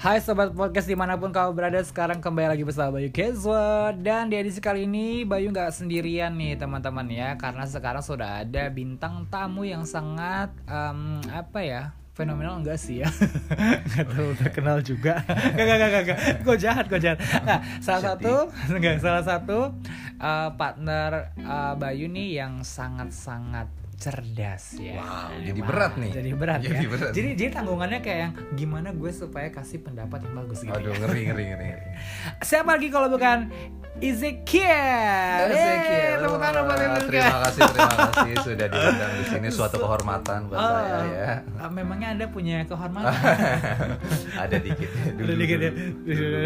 Hai sobat podcast di mana pun kamu berada sekarang kembali lagi bersama Bayu Kezwa. Dan di edisi kali ini Bayu nggak sendirian nih teman-teman ya. Karena sekarang sudah ada bintang tamu yang sangat um, Apa ya fenomenal enggak sih ya? Nggak terlalu terkenal juga. Gak gak gak gak gue jahat gue jahat. Nah salah satu enggak salah satu uh, partner uh, Bayu nih yang sangat sangat cerdas ya. Wow, jadi berat nih. Jadi berat jadi ya. Berat. Jadi jadi tanggungannya kayak yang gimana gue supaya kasih pendapat yang bagus gitu. Aduh, ya. ngeri ngeri ngeri. Siapa lagi kalau bukan Ezekiel? Ezekiel. Tepuk tangan buat Ezekiel. Terima kasih, terima kasih sudah diundang di sini suatu kehormatan buat Oh, saya ya. uh, Memangnya Anda punya kehormatan? Ada dikit ya. Dulu, Udah dikit ya. dulu.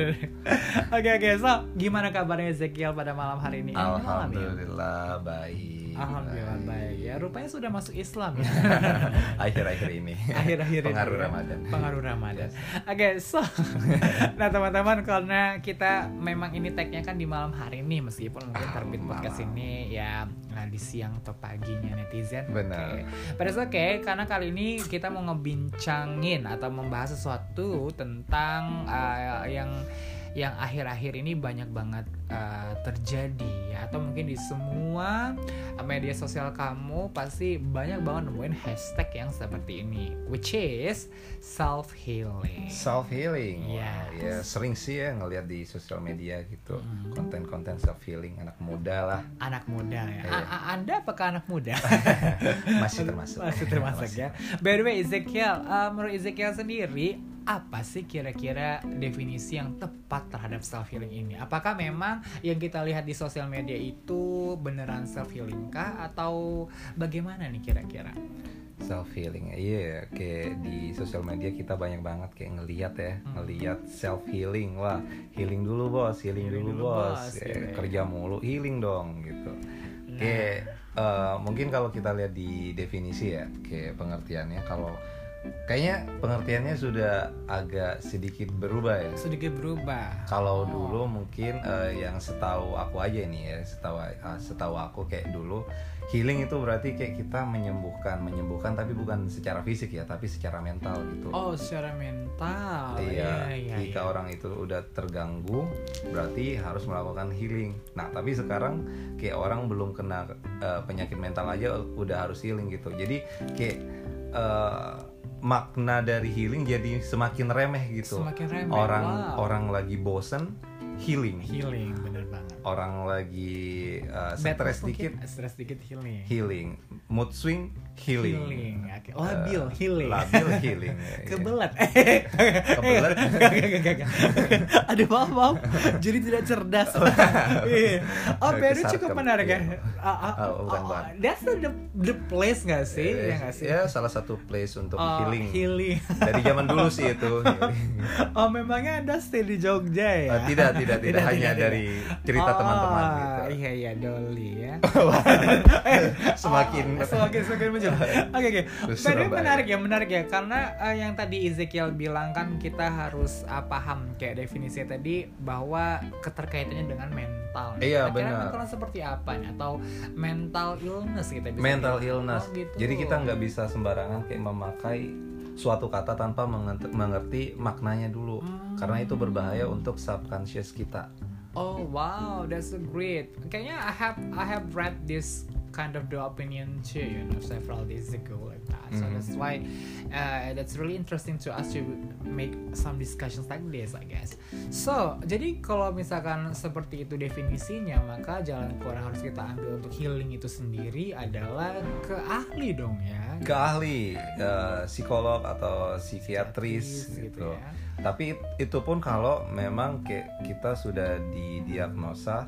Oke oke, so gimana kabarnya Ezekiel pada malam hari ini? Ya? Alhamdulillah baik. Alhamdulillah baik ya. Rupanya sudah masuk Islam ya. Akhir-akhir ini. Akhir-akhir ini Pengaruh ya. Ramadan. Pengaruh Ramadan. Oke, so nah teman-teman karena kita memang ini tagnya kan di malam hari ini meskipun mungkin Ah, terbit podcast malam. ini ya nah, di siang atau paginya netizen. Benar. Pada saat oke karena kali ini kita mau ngebincangin atau membahas sesuatu tentang uh, yang yang akhir-akhir ini banyak banget uh, terjadi ya atau mungkin di semua media sosial kamu pasti banyak banget nemuin hashtag yang seperti ini which is self healing Self healing. Yes. ya sering sih ya ngelihat di sosial media gitu. Hmm. Konten-konten self healing anak muda lah. anak muda ya. A- a- anda apakah anak muda Masih termasuk. masih termasuk ya by the way Ezekiel uh, menurut Ezekiel sendiri apa sih kira-kira definisi yang tepat terhadap self healing ini? Apakah memang yang kita lihat di sosial media itu beneran self healing kah atau bagaimana nih kira-kira? self healing iya kayak di sosial media kita banyak banget kayak ngeliat ya Hmm. ngeliat self healing wah healing dulu bos healing, Healing dulu, dulu, bos, bos, Ya, gitu ya. kerja mulu healing dong gitu Nah. kayak eh, mungkin kalau kita lihat di definisi ya kayak pengertiannya kalau kayaknya pengertiannya sudah agak sedikit berubah ya Sedikit berubah. kalau Oh. dulu mungkin eh, yang setahu aku aja nih ya setahu ah, setahu aku kayak dulu healing itu berarti kayak kita menyembuhkan menyembuhkan tapi bukan secara fisik ya tapi secara mental gitu Oh, secara mental. iya iya, jika iya. orang itu udah terganggu berarti harus melakukan healing nah tapi sekarang kayak orang belum kena eh, penyakit mental aja udah harus healing gitu jadi kayak eh, makna dari healing jadi semakin remeh gitu Semakin remeh. orang wow. orang lagi bosen healing healing bener banget. orang lagi uh, stres dikit stres dikit healing. healing mood swing healing, Healing. Oke. Uh, Labil healing. labil healing ya, ya. Kebelet. Kebelet. Aduh maaf maaf. Jadi tidak cerdas. Iya. oh, Peru Kesarkem. cukup menarik ya. Iya. Oh, bukan, oh, bukan. That's the, the place gak sih? Eh, ya gak sih? ya salah satu place untuk Oh, healing healing. dari zaman dulu sih itu. Oh, memangnya Anda stay di Jogja ya? Ah, tidak, tidak, tidak. Hanya dari cerita Oh, teman-teman gitu. Iya, iya, Dolly ya. Semakin- Oh, semakin semakin muncul. Oke oke. Way, Surabaya. menarik ya, menarik ya karena eh, yang tadi Ezekiel bilang kan kita harus ah, paham kayak definisinya tadi bahwa keterkaitannya dengan mental. Iya, benar. Mental seperti apa nih atau mental illness kita bisa mental bilang. illness. Oh, gitu. Jadi kita nggak bisa sembarangan kayak memakai suatu kata tanpa mengerti, mengerti maknanya dulu, Hmm. karena itu berbahaya untuk subconscious kita. Oh wow, that's a great. Kayaknya I have I have read this kind of the opinion too, you know, several days ago like that. So Mhm. that's why uh, that's really interesting to us to make some discussions like this, I guess. So jadi kalau misalkan seperti itu definisinya, maka jalan keluar yang harus kita ambil untuk healing itu sendiri adalah ke ahli dong ya. Ke ahli, eh, psikolog atau Psikiatris psikiatris gitu. ya. Tapi itu pun kalau memang kayak kita sudah didiagnosa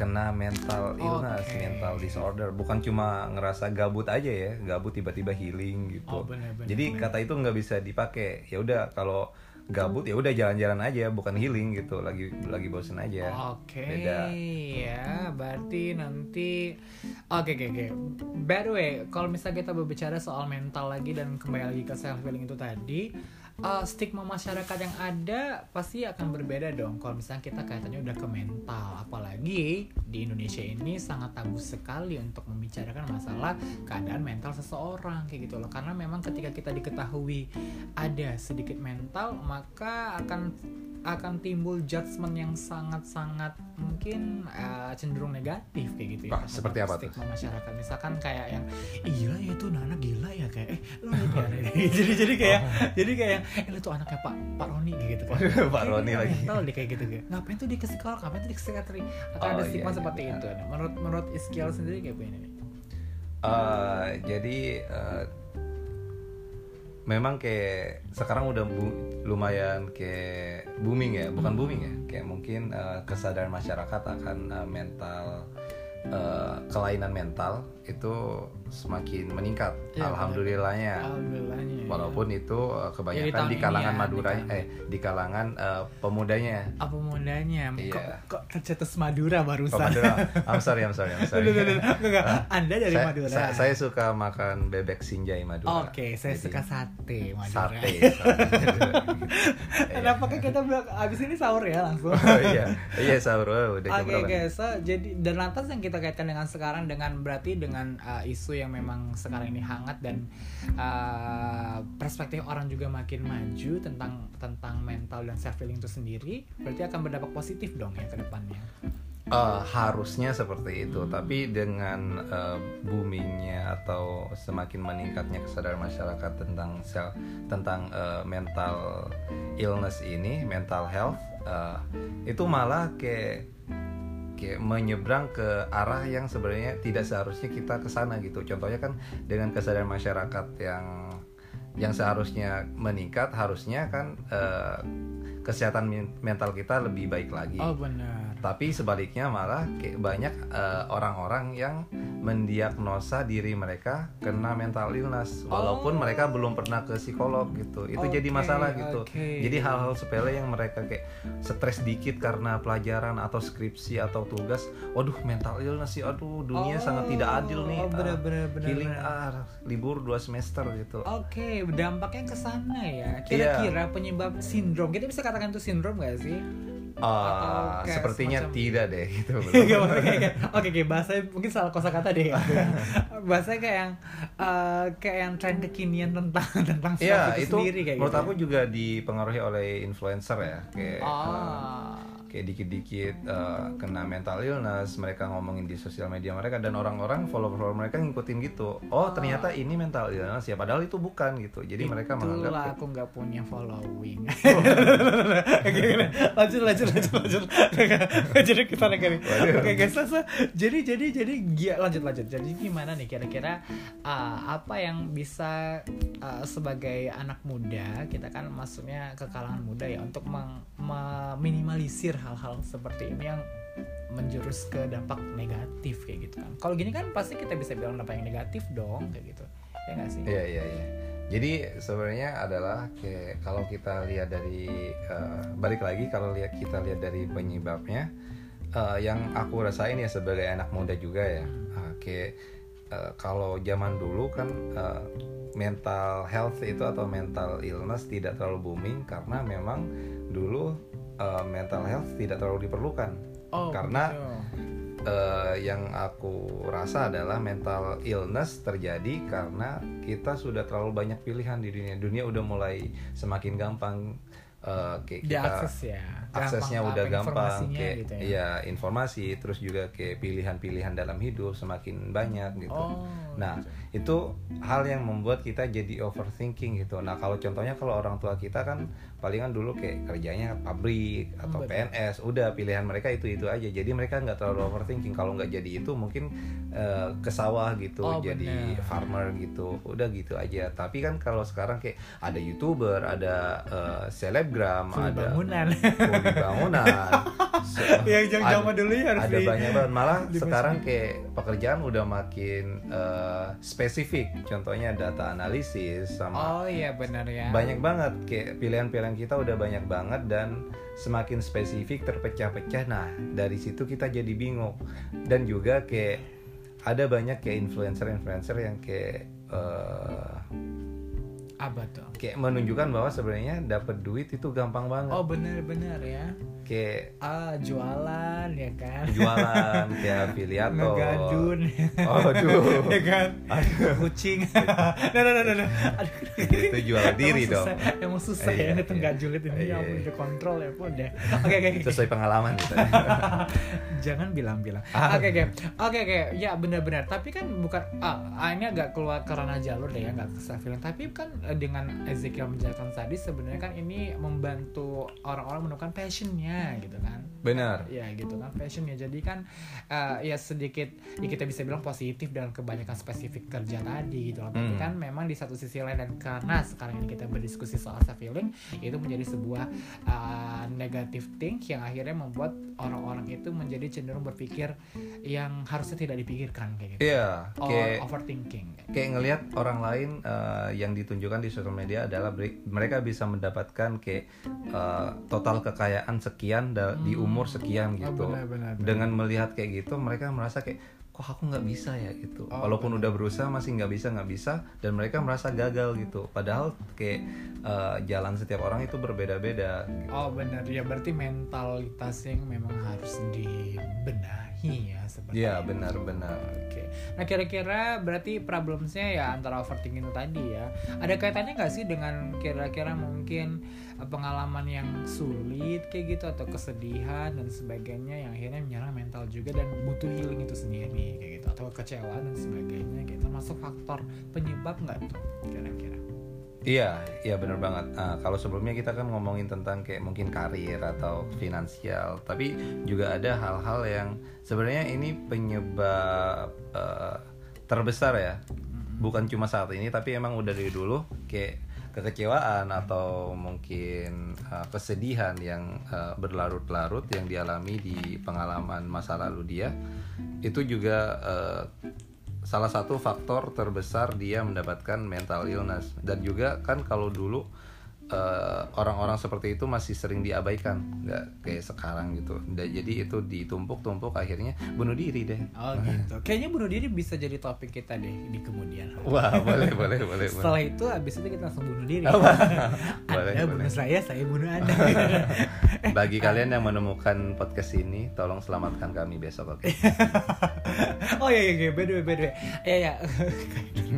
kena mental illness, Oke. mental disorder, bukan cuma ngerasa gabut aja ya, gabut tiba-tiba healing gitu. Oh, benar, benar, Jadi benar. kata itu nggak bisa dipakai. Ya udah kalau gabut ya udah jalan-jalan aja, bukan healing gitu. Lagi lagi bosen aja. Oke, Beda. ya berarti nanti oke oke oke. By the way, kalau misalnya kita berbicara soal mental lagi dan kembali lagi ke self healing itu tadi, uh, stigma masyarakat yang ada pasti akan berbeda dong. Kalau misalnya kita kaitannya udah ke mental apalagi di Indonesia ini sangat tabu sekali untuk membicarakan masalah keadaan mental seseorang kayak gitu loh. Karena memang ketika kita diketahui ada sedikit mental maka akan akan timbul judgement yang sangat-sangat mungkin uh, cenderung negatif kayak gitu ya. Wah, seperti apa tuh? Stigma masyarakat misalkan kayak yang iya ya itu Nana gila ya kayak eh lu lihat ya jadi jadi kayak jadi kayak eh lu tuh anaknya Pak Pak Roni gitu kan. Pak Roni lagi. Tahu deh kayak gitu kayak. Ngapain tuh di ke sekolah? Ngapain tuh di psikiatri? Akan Oh, ada iya, stigma iya, seperti iya. itu. Menurut menurut Iskial sendiri kayak begini nih. Eh, jadi eh, memang kayak sekarang udah bu- lumayan kayak booming ya bukan booming ya kayak mungkin eh, kesadaran masyarakat akan eh, mental eh, kelainan mental itu semakin meningkat Iya, alhamdulillahnya Alhamdulillahnya. ya. walaupun itu Ya, di kebanyakan tahun di ini kalangan ya, di Madura kalangan- eh di kalangan eh, pemudanya apa mudanya? Iya. Kok kok tercetus Madura Oh, barusan? Madura. I'm sorry, I'm sorry, I'm sorry. Duh, duh, duh, duh. Enggak. Anda dari saya, Madura. sa- saya suka makan bebek sinjai Madura. Oke, saya Jadi, suka sate Madura. sate. sate. Kenapa kita bilang abis ini sahur ya langsung? Oh, iya, iya sahur oh, udah Oke berapa? oke, so jadi dan lantas yang kita kaitkan dengan sekarang dengan berarti dengan uh, isu yang memang sekarang ini hangat dan uh, perspektif orang juga makin maju tentang tentang mental dan self healing itu sendiri, berarti akan berdampak positif dong ya ke depannya. Eh, harusnya seperti itu, tapi dengan eh, boomingnya atau semakin meningkatnya kesadaran masyarakat tentang sel tentang eh, mental illness ini, mental health, eh, itu malah kayak kayak menyeberang ke arah yang sebenarnya tidak seharusnya kita ke sana gitu. Contohnya kan dengan kesadaran masyarakat yang yang seharusnya meningkat, harusnya kan eh, kesehatan men- mental kita lebih baik lagi Oh benar. tapi sebaliknya malah kayak banyak eh, orang-orang yang mendiagnosa diri mereka kena mental illness walaupun Oh. mereka belum pernah ke psikolog gitu itu jadi Oke, masalah gitu oke. jadi hal-hal sepele yang mereka kayak stres dikit karena pelajaran atau skripsi atau tugas waduh mental illness sih aduh dunia Oh, sangat tidak adil nih oh, benar, Ah, benar, benar, healing ah libur dua semester gitu Oke, dampaknya ke sana ya. Iya. Kira-kira penyebab sindrom, kita bisa katakan itu sindrom gak sih? Kayak sepertinya semacam- tidak deh gitu kayak- kayak- Oke, oke, bahasa mungkin salah kosakata deh. bahasa kayak yang eh, kayak yang tren kekinian tentang tentang Iya itu, itu sendiri kayak menurut gitu. aku juga dipengaruhi oleh influencer ya kayak eh, Ah. Kayak dikit-dikit eh, kena mental illness mereka ngomongin di sosial media mereka dan orang-orang follower-follower mereka ngikutin gitu oh ternyata ini mental illness ya padahal itu bukan gitu jadi mereka menganggap Itulah kayak, aku nggak punya following. Oh. Lanjut lanjut lanjut lanjut. jadi kita. Waduh. Oke guys, jadi jadi jadi gia- lanjut lanjut. Jadi gimana nih kira-kira uh, apa yang bisa uh, sebagai anak muda kita kan maksudnya ke kalangan muda ya untuk meminimalisir hal-hal seperti ini yang menjurus ke dampak negatif kayak gitu kan. Kalau gini kan pasti kita bisa bilang dampak yang negatif dong kayak gitu. Ya nggak sih? iya iya iya jadi sebenarnya adalah kayak kalau kita lihat dari eh, balik lagi kalau lihat kita lihat dari penyebabnya eh, yang aku rasain ya sebagai anak muda juga ya kayak eh, kalau zaman dulu kan eh, mental health itu atau mental illness tidak terlalu booming karena memang dulu eh, mental health tidak terlalu diperlukan Oh, Karena- betul. eh, yang aku rasa adalah mental illness terjadi karena kita sudah terlalu banyak pilihan di dunia. Dunia udah mulai semakin gampang eh, kayak kita diakses ya aksesnya udah gampang kayak gitu ya. iya informasi terus juga kayak pilihan-pilihan dalam hidup semakin banyak gitu. oh Nah, gitu. itu hal yang membuat kita jadi overthinking gitu. Nah, kalau contohnya kalau orang tua kita kan palingan dulu kayak kerjanya pabrik atau Betul. PNS, udah pilihan mereka itu itu aja. Jadi mereka nggak terlalu overthinking. Kalau nggak jadi itu mungkin eh, ke sawah gitu, Oh, jadi bener. farmer gitu. Udah gitu aja. Tapi kan kalau sekarang kayak ada youtuber, ada eh, selebgram, ada bangunan bangunan. Se- yang zaman dulu ya harus ada di- banyak banget. Malah di- sekarang kayak pekerjaan udah makin eh, spesifik. Contohnya data analisis sama oh iya benar ya. banyak banget. Kayak pilihan-pilihan kita udah banyak banget dan semakin spesifik terpecah-pecah. Nah dari situ kita jadi bingung. Dan juga kayak ada banyak kayak influencer-influencer yang kayak eh, apa tuh? Kayak menunjukkan bahwa sebenarnya dapat duit itu gampang banget Oh bener-bener ya. kayak Ah jualan ya kan. jualan kayak afiliator Ngegadun. oh aduh ya kan. Kucing. nah, nah, nah, nah. Aduh. itu jual diri emang dong susah, emang susah Iya, ya itu iya. nggak julid ini Iya, ya ampun iya. dikontrol ya pun deh. Oke oke. sesuai pengalaman gitu Jangan bilang-bilang. Ah. Oke oke. Oke oke. Ya benar-benar. Tapi kan bukan ah, ah, ini agak keluar karena jalur deh ya nggak ke self healing. Tapi kan eh, dengan Ezekiel menjalankan sadis sebenarnya kan ini membantu orang-orang menemukan passionnya gitu kan. benar Ya gitu kan passionnya. Jadi kan eh, ya sedikit ya kita bisa bilang positif dan kebanyakan spesifik kerja tadi gitu loh. Tapi Hmm. kan memang di satu sisi lain dan karena sekarang ini kita berdiskusi soal self healing itu menjadi sebuah uh, negative thing yang akhirnya membuat orang-orang itu menjadi cenderung berpikir yang harusnya tidak dipikirkan kayak gitu. Or kayak overthinking. kayak ngelihat orang lain eh, yang ditunjukkan di sosial media adalah mereka bisa mendapatkan kayak eh, total kekayaan sekian da- di umur sekian Oh, gitu benar, benar, benar. dengan melihat kayak gitu mereka merasa kayak kok aku nggak bisa ya gitu Oh, walaupun udah berusaha masih nggak bisa nggak bisa dan mereka merasa gagal gitu padahal kayak eh, jalan setiap orang itu berbeda-beda gitu. Oh benar ya berarti mentalitas yang memang harus dibenahi ya seperti itu. benar-benar Oke, nah kira-kira berarti problemsnya ya antara overthinking itu tadi ya. Ada kaitannya nggak sih dengan kira-kira mungkin pengalaman yang sulit kayak gitu atau kesedihan dan sebagainya yang akhirnya menyerang mental juga dan butuh healing itu sendiri kayak gitu atau kekecewaan dan sebagainya kayak termasuk faktor penyebab nggak tuh kira-kira? Iya, iya bener banget. Ah, kalau sebelumnya kita kan ngomongin tentang kayak mungkin karir atau finansial, tapi juga ada hal-hal yang sebenarnya ini penyebab eh, terbesar ya. Bukan cuma saat ini, tapi emang udah dari dulu kayak kekecewaan atau mungkin eh, kesedihan yang eh, berlarut-larut yang dialami di pengalaman masa lalu dia itu juga eh, salah satu faktor terbesar dia mendapatkan mental illness. Dan juga kan kalau dulu eh, orang-orang seperti itu masih sering diabaikan nggak kayak sekarang gitu Da- jadi itu ditumpuk-tumpuk akhirnya bunuh diri deh Oh gitu. Kayaknya bunuh diri bisa jadi topik kita deh di kemudian. hari. wah boleh boleh boleh boleh Setelah itu abis itu kita langsung bunuh diri. boleh, anda boleh. bunuh saya, saya bunuh anda. bagi kalian yang menemukan podcast ini tolong selamatkan kami besok oke oh iya iya iya, by the way, by the way. Ya ya.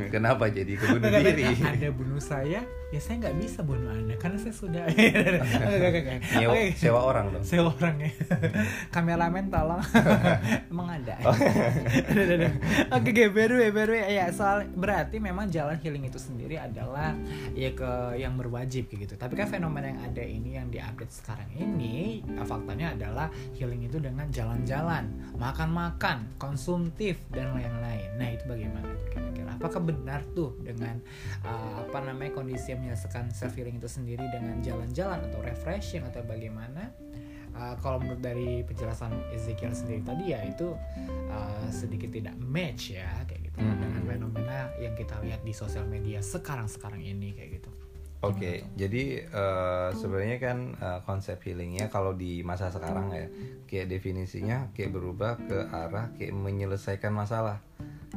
kenapa jadi kebunuh diri Anda bunuh saya, ya saya nggak bisa bunuh anda karena saya sudah. Nyewa- Oke. sewa orang dong Saya orangnya. Kameramen tolong. Emang ada. Oh. Oke, way, by the way. Ya, soal berarti memang jalan healing itu sendiri adalah ya ke yang berwajib kayak gitu. Tapi kan fenomena yang ada ini yang diupdate sekarang ini faktanya adalah healing itu dengan jalan-jalan, makan-makan, konsumtif dan lain-lain. Nah, itu bagaimana kira-kira? Apakah benar tuh dengan eh, apa namanya kondisi yang menyelesaikan self healing itu sendiri dengan jalan-jalan atau refreshing atau bagaimana? Uh, kalau menurut dari penjelasan Ezekiel sendiri tadi ya itu uh, sedikit tidak match ya kayak gitu Mhm. dengan fenomena yang kita lihat di sosial media sekarang-sekarang ini kayak gitu. Oke, jadi eh, sebenarnya kan eh, konsep healingnya kalau di masa sekarang ya, kayak definisinya kayak berubah ke arah kayak menyelesaikan masalah.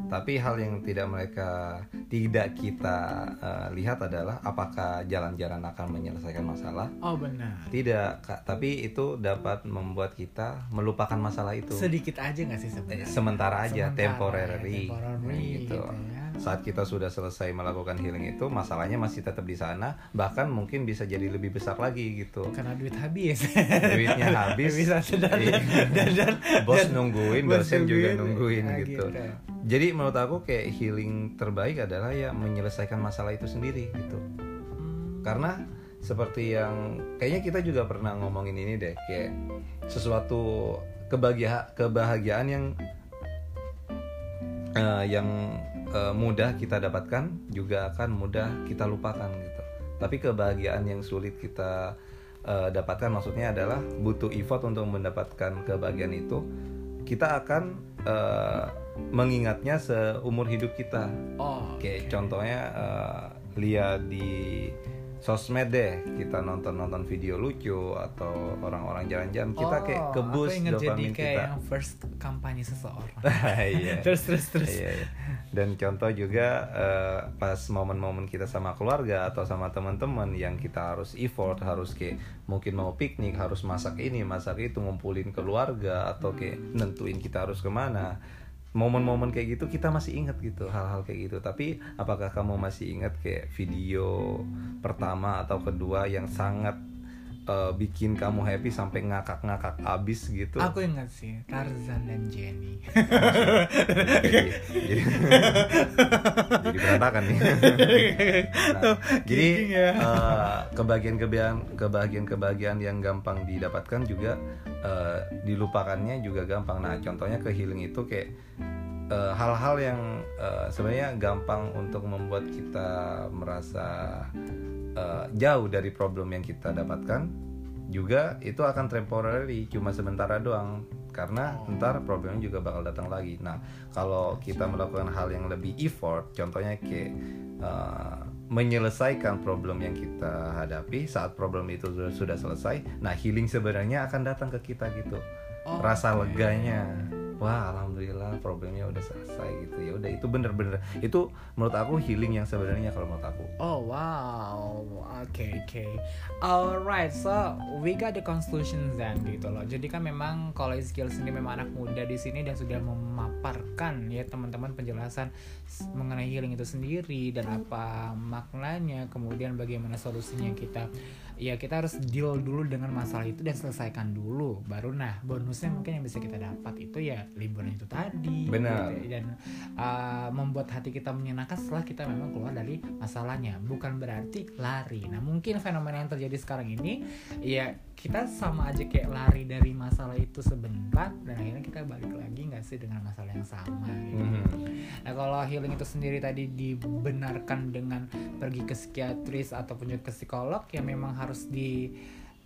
Tapi hal yang tidak mereka tidak kita eh, lihat adalah apakah jalan-jalan akan menyelesaikan masalah? Oh benar. Tidak, Kak. Tapi itu dapat membuat kita melupakan masalah itu. Sedikit aja nggak sih sebenarnya? Sementara aja, Sementara, temporary. temporary Nah, gitu. ya. Saat kita sudah selesai melakukan healing itu, masalahnya masih tetap di sana, bahkan mungkin bisa jadi lebih besar lagi gitu. Karena duit habis. Duitnya habis, bisa dan Iya. dan dan bos dan- nungguin, bos dosen juga nungguin. nungguin Nah, gitu. gitu. Jadi menurut aku kayak healing terbaik adalah ya menyelesaikan masalah itu sendiri gitu. Karena seperti yang kayaknya kita juga pernah ngomongin ini deh, kayak sesuatu kebahagia kebahagiaan yang eh, yang eh, mudah kita dapatkan juga akan mudah kita lupakan gitu. Tapi kebahagiaan yang sulit kita eh, dapatkan maksudnya adalah butuh effort untuk mendapatkan kebahagiaan itu. Kita akan eh, mengingatnya seumur hidup kita. Oh. Oke. contohnya eh, lihat di sosmed deh kita nonton nonton video lucu atau orang-orang jalan-jalan kita kayak Oh, kebus aku ingat jadi dopamin kayak kita yang first kampanye seseorang iya terus terus terus Iya, iya. Dan contoh juga eh, pas momen-momen kita sama keluarga atau sama teman-teman yang kita harus effort, harus kayak mungkin mau piknik, harus masak ini, masak itu, ngumpulin keluarga atau kayak nentuin kita harus ke mana. Momen-momen kayak gitu kita masih ingat gitu hal-hal kayak gitu. Tapi apakah kamu masih ingat kayak video pertama atau kedua yang sangat eh, bikin kamu happy sampai ngakak-ngakak abis gitu? aku ingat sih Tarzan dan Jenny jadi jadi, jadi berantakan nih. Nah, jadi kidding ya. eh, kebahagiaan-kebahagiaan kebahagiaan-kebahagiaan yang gampang didapatkan juga eh, dilupakannya juga gampang. Nah, contohnya ke healing itu kayak hal-hal yang eh, sebenarnya gampang untuk membuat kita merasa eh, jauh dari problem yang kita dapatkan juga itu akan temporary cuma sementara doang karena ntar problemnya juga bakal datang lagi. Nah kalau kita melakukan hal yang lebih effort, contohnya kayak uh, menyelesaikan problem yang kita hadapi saat problem itu sudah, sudah selesai, nah healing sebenarnya akan datang ke kita gitu, Oh, rasa leganya. Wah alhamdulillah problemnya udah selesai gitu ya udah itu bener-bener itu menurut aku healing yang sebenarnya kalau menurut aku. Oh wow, oke oke. Alright, so we got the conclusion then gitu loh. Jadi kan memang kalau skills ini memang anak muda di sini dan sudah memaparkan ya teman-teman penjelasan mengenai healing itu sendiri dan apa maknanya, kemudian bagaimana solusinya kita. Ya kita harus deal dulu dengan masalah itu dan selesaikan dulu. Baru nah bonusnya mungkin yang bisa kita dapat itu ya liburan itu tadi. Benar. gitu. Dan uh, membuat hati kita menyenangkan setelah kita memang keluar dari masalahnya bukan berarti lari nah mungkin fenomena yang terjadi sekarang ini ya kita sama aja kayak lari dari masalah itu sebentar dan akhirnya kita balik lagi nggak sih dengan masalah yang sama gitu. Mhm. Nah kalau healing itu sendiri tadi dibenarkan dengan pergi ke psikiatris ataupun juga ke psikolog ya memang harus di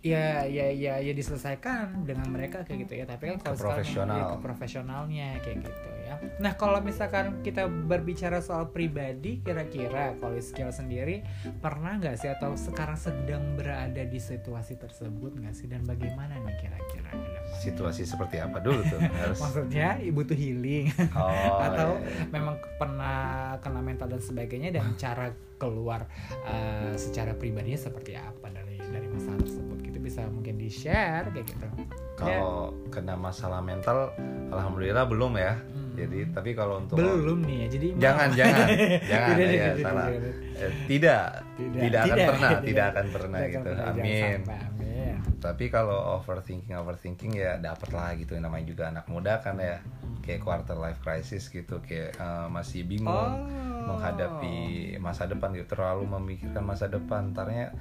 ya ya ya ya diselesaikan dengan mereka kayak gitu ya tapi kan kalau profesional. ya, profesionalnya kayak gitu ya nah kalau misalkan kita berbicara soal pribadi kira-kira kalau skill sendiri pernah nggak sih atau sekarang sedang berada di situasi tersebut nggak sih dan bagaimana nih kira-kira? Situasi seperti apa dulu tuh harus. maksudnya ibu tuh healing Oh, atau iya, iya. memang pernah kena mental dan sebagainya dan cara keluar uh, secara pribadinya seperti apa dari dari masalah tersebut bisa mungkin di share kayak gitu Kalau kena masalah mental, alhamdulillah belum ya. Hmm. Jadi tapi kalau untuk belum nih ya jadi jangan jangan jangan Tidak, ya tidak, salah. tidak, Eh, tidak Tidak, tidak akan tidak, pernah tidak. tidak akan pernah Tidak gitu. pernah, Amin. sampai, amin Tapi kalau overthinking overthinking ya dapat lah gitu. Namanya juga anak muda kan ya. Kayak quarter life crisis gitu kayak eh, masih bingung Oh. menghadapi masa depan gitu terlalu memikirkan masa depan ntarnya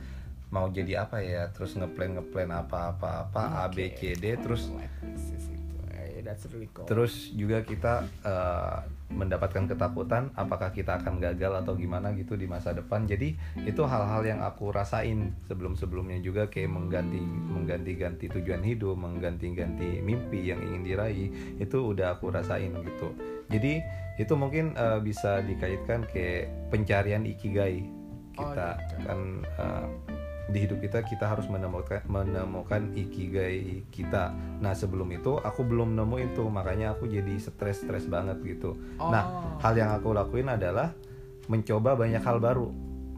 mau jadi apa ya terus ngeplan ngeplan apa apa apa A B C D terus. Eh, really cool. terus juga kita eh, mendapatkan ketakutan apakah kita akan gagal atau gimana gitu di masa depan jadi itu hal-hal yang aku rasain sebelum-sebelumnya juga kayak mengganti mengganti-ganti tujuan hidup mengganti-ganti mimpi yang ingin diraih itu udah aku rasain gitu jadi itu mungkin eh, bisa dikaitkan kayak pencarian ikigai kita Oh, gitu. kan eh, di hidup kita kita harus menemukan menemukan ikigai kita. Nah sebelum itu aku belum nemuin tuh makanya aku jadi stres stres banget gitu. Nah Oh. hal yang aku lakuin adalah mencoba banyak hal baru,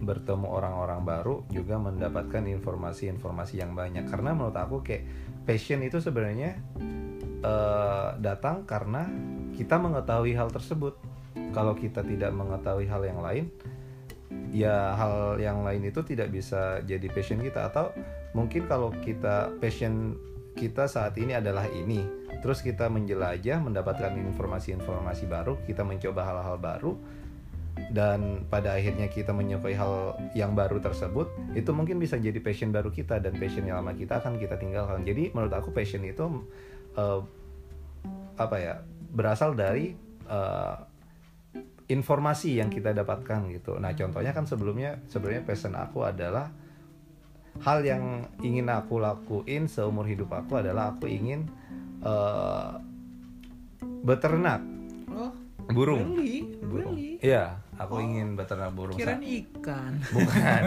bertemu orang-orang baru, juga mendapatkan informasi-informasi yang banyak. Karena menurut aku kayak passion itu sebenarnya eh, datang karena kita mengetahui hal tersebut. Kalau kita tidak mengetahui hal yang lain, ya hal yang lain itu tidak bisa jadi passion kita. Atau mungkin kalau kita passion kita saat ini adalah ini. Terus kita menjelajah mendapatkan informasi-informasi baru kita mencoba hal-hal baru dan pada akhirnya kita menyukai hal yang baru tersebut itu mungkin bisa jadi passion baru kita dan passion yang lama kita akan kita tinggalkan. Jadi menurut aku passion itu eh, apa ya berasal dari eh, informasi yang kita dapatkan gitu. Nah, contohnya kan sebelumnya sebenarnya passion aku adalah hal yang ingin aku lakuin seumur hidup aku adalah aku ingin eh, beternak Oh, burung. really? Burung. Really? Iya, Aku ingin beternak burung. Kirain sa- ikan. Bukan,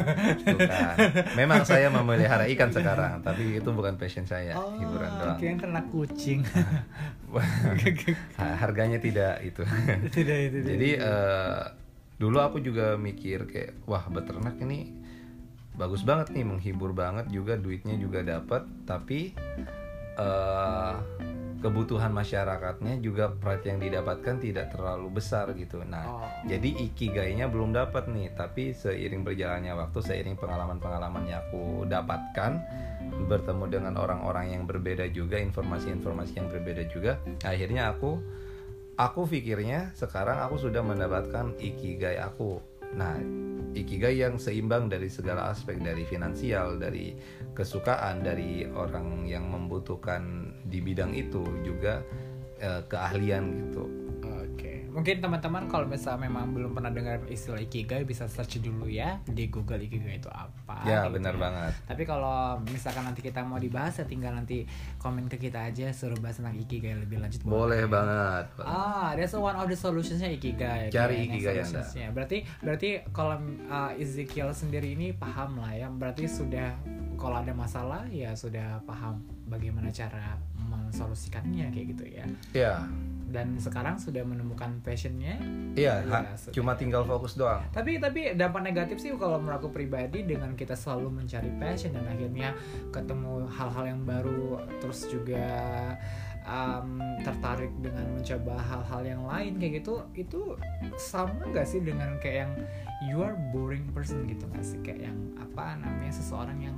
bukan. Memang saya memelihara ikan sekarang, tapi itu bukan passion saya, Oh, hiburan doang. kirain ternak kucing. Ha- Harganya tidak itu. tidak itu. Jadi eh, dulu aku juga mikir kayak wah beternak ini bagus banget nih menghibur banget juga duitnya juga dapat tapi eh, kebutuhan masyarakatnya juga pride yang didapatkan tidak terlalu besar gitu. Nah, Oh. jadi ikigainya belum dapat nih, tapi seiring berjalannya waktu, seiring pengalaman-pengalaman yang aku dapatkan, bertemu dengan orang-orang yang berbeda juga, informasi-informasi yang berbeda juga, akhirnya aku aku pikirnya sekarang aku sudah mendapatkan ikigai aku. Nah, ikigai yang seimbang dari segala aspek dari finansial, dari kesukaan, dari orang yang membutuhkan di bidang itu juga eh, keahlian gitu. Mungkin teman-teman kalau misalnya memang belum pernah dengar istilah ikigai bisa search dulu ya di Google ikigai itu apa. ya, gitu benar ya. banget. Tapi kalau misalkan nanti kita mau dibahas ya tinggal nanti komen ke kita aja suruh bahas tentang ikigai lebih lanjut. Boleh banget. Ah, that's one of the solutionsnya ikigai. Cari kayaknya ikigai solutionsnya. Berarti berarti kalau uh, Ezekiel sendiri ini paham lah ya. Berarti sudah kalau ada masalah ya sudah paham bagaimana cara mensolusikannya kayak gitu ya. Ya, Dan sekarang sudah menemukan passionnya. iya, Ya, cuma tinggal fokus doang. Tapi tapi dampak negatif sih kalau menurut aku pribadi dengan kita selalu mencari passion dan akhirnya ketemu hal-hal yang baru terus juga um, tertarik dengan mencoba hal-hal yang lain kayak gitu itu sama nggak sih dengan kayak yang you are boring person gitu nggak sih kayak yang apa namanya seseorang yang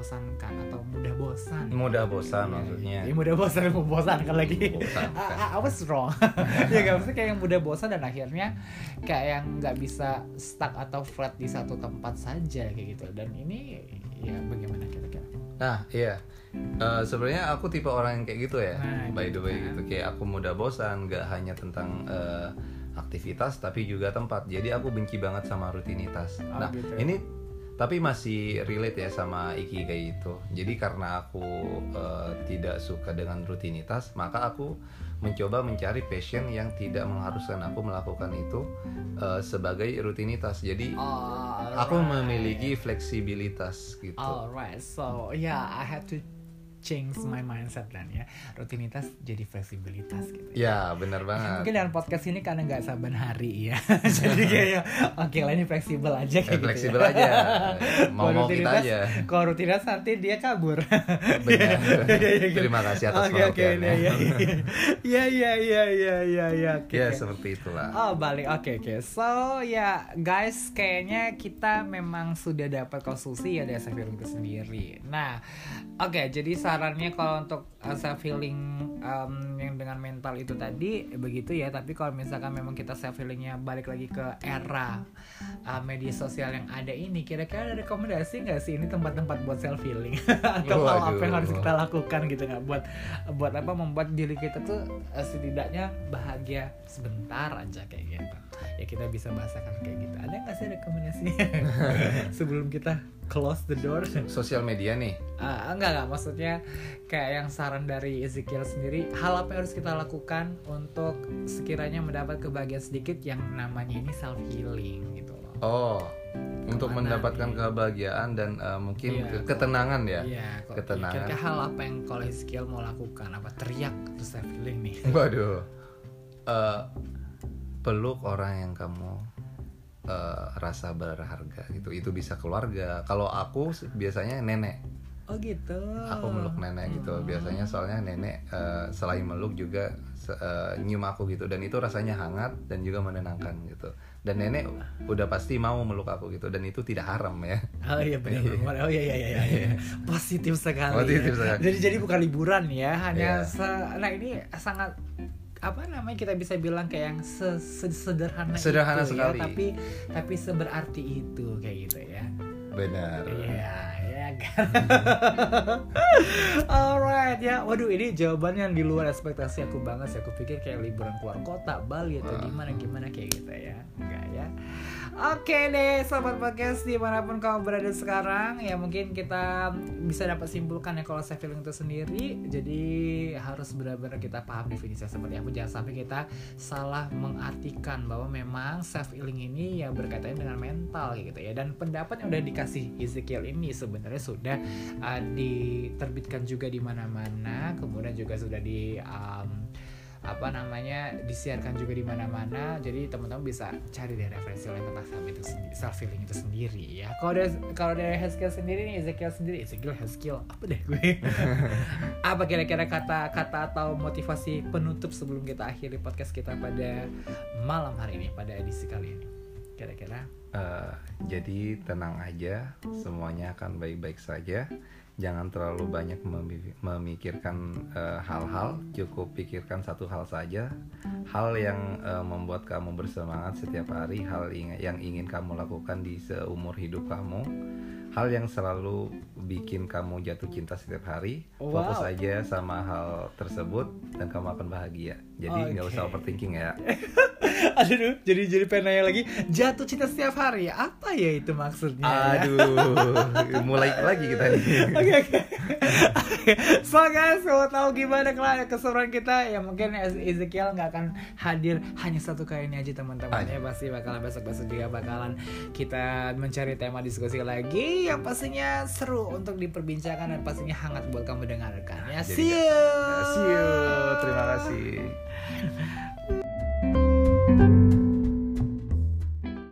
membosankan atau mudah bosan Mudah bosan Iya, maksudnya. iya, mudah bosan membosankan lagi. Bosan, I, I, was wrong. ya gak maksudnya kayak yang mudah bosan dan akhirnya kayak yang nggak bisa stuck atau flat di satu tempat saja kayak gitu. Dan ini ya bagaimana kira-kira? Nah, iya. Eh, sebenarnya aku tipe orang yang kayak gitu ya. Nah, by the gitu way kan. gitu. Kayak aku mudah bosan, gak hanya tentang eh, aktivitas tapi juga tempat. Jadi aku benci banget sama rutinitas. Oh, nah, gitu ya. ini tapi masih relate ya sama ikigai itu. Jadi karena aku eh, tidak suka dengan rutinitas, maka aku mencoba mencari passion yang tidak mengharuskan aku melakukan itu eh, sebagai rutinitas. Jadi aku memiliki fleksibilitas gitu. Alright, so yeah, I had to change my mindset dan ya rutinitas jadi fleksibilitas gitu. Ya, benar banget. Mungkin dengan podcast ini karena nggak saban hari ya, jadi kayak oke lah ini fleksibel aja kayak Eh, gitu. fleksibel ya. aja. Kalau Mau-mau kita rutinitas- aja. Kalau rutinitas nanti dia kabur. Benar. Iya, iya, iya. Terima kasih atas Oke oke pengertiannya. iya iya iya iya iya iya iya oke, Ya, seperti itulah. Oh balik oke oke so ya guys kayaknya kita memang sudah dapat konstruksi ya dari itu sendiri. Nah oke jadi sarannya kalau untuk uh, self healing um, yang dengan mental itu tadi eh, begitu ya. Tapi kalau misalkan memang kita self healingnya balik lagi ke era uh, media sosial yang ada ini kira-kira ada rekomendasi nggak sih? Ini tempat-tempat buat self healing atau hal apa yang harus kita lakukan gitu nggak? Buat buat apa? Membuat diri kita tuh eh, setidaknya bahagia sebentar aja kayak gitu. Ya kita bisa bahasakan kayak gitu. Ada nggak sih rekomendasi? Sebelum kita close the door Sosial media nih. Ah, enggak enggak maksudnya kayak yang saran dari Ezekiel sendiri hal apa yang harus kita lakukan untuk sekiranya mendapat kebahagiaan sedikit yang namanya ini self healing gitu loh Oh, untuk Ke mana mendapatkan nih? kebahagiaan dan eh, mungkin Iya, ke- ketenangan ya. Iya, kok- Ketenangan. kira-kira hal apa yang kalau Ezekiel mau lakukan apa teriak terus self healing nih Waduh. Eh, peluk orang yang kamu eh, rasa berharga gitu. Itu bisa keluarga. Kalau aku biasanya nenek. oh gitu Aku meluk nenek gitu. Biasanya soalnya nenek eh, selain meluk juga eh, nyium aku gitu dan itu rasanya hangat dan juga menenangkan gitu. Dan nenek udah pasti mau meluk aku gitu dan itu tidak haram ya. Oh iya benar benar. Oh iya iya iya iya. Positif sekali. Positif ya. sekali. Jadi jadi bukan liburan ya, hanya Iya. se- nah ini sangat apa namanya kita bisa bilang kayak yang se- se- sederhana Sederhana itu sekali. ya, tapi tapi seberarti itu kayak gitu ya. Benar. Iya, ya kan. Alright ya. Waduh, ini jawaban yang di luar ekspektasi aku banget sih. Aku pikir kayak liburan keluar kota, Bali atau gimana gimana kayak gitu ya. Enggak ya. Oke deh, sobat podcast di mana pun kamu berada sekarang, ya mungkin kita bisa dapat simpulkan ya kalau self healing itu sendiri. Jadi harus benar-benar kita paham definisinya seperti apa. Jangan sampai kita salah mengartikan bahwa memang self healing ini ya berkaitan dengan mental gitu ya. Dan pendapat yang udah dikasih Ezekiel ini sebenarnya sudah uh, diterbitkan juga di mana-mana, kemudian juga sudah di um, apa namanya disiarkan juga di mana-mana. Jadi teman-teman bisa cari dari referensi lain tentang self itu self healing itu sendiri ya. Kalau dari kalau dari Haskell sendiri nih Ezekiel sendiri Ezekiel Haskell apa deh gue? Apa kira-kira kata-kata atau motivasi penutup sebelum kita akhiri podcast kita pada malam hari ini pada edisi kali ini? Kira-kira? Uh, jadi tenang aja semuanya akan baik-baik saja jangan terlalu banyak memikirkan eh, hal-hal, uh, cukup pikirkan satu hal saja, hal yang uh, membuat kamu bersemangat setiap hari, hal yang ingin kamu lakukan di seumur hidup kamu, hal yang selalu bikin kamu jatuh cinta setiap hari, wow. fokus aja sama hal tersebut dan kamu akan bahagia. Jadi nggak okay. usah overthinking ya. Aduh, jadi jadi penanya lagi jatuh cinta setiap hari. Apa ya itu maksudnya? Aduh, mulai lagi kita nih. Oke oke. So guys, mau tahu gimana keseruan kita? Ya mungkin Ezekiel nggak akan hadir hanya satu kali ini aja teman-teman ya pasti bakalan besok-besok juga bakalan kita mencari tema diskusi lagi yang pastinya seru untuk diperbincangkan dan pastinya hangat buat kamu dengarkan ya. See you. See you. Terima kasih.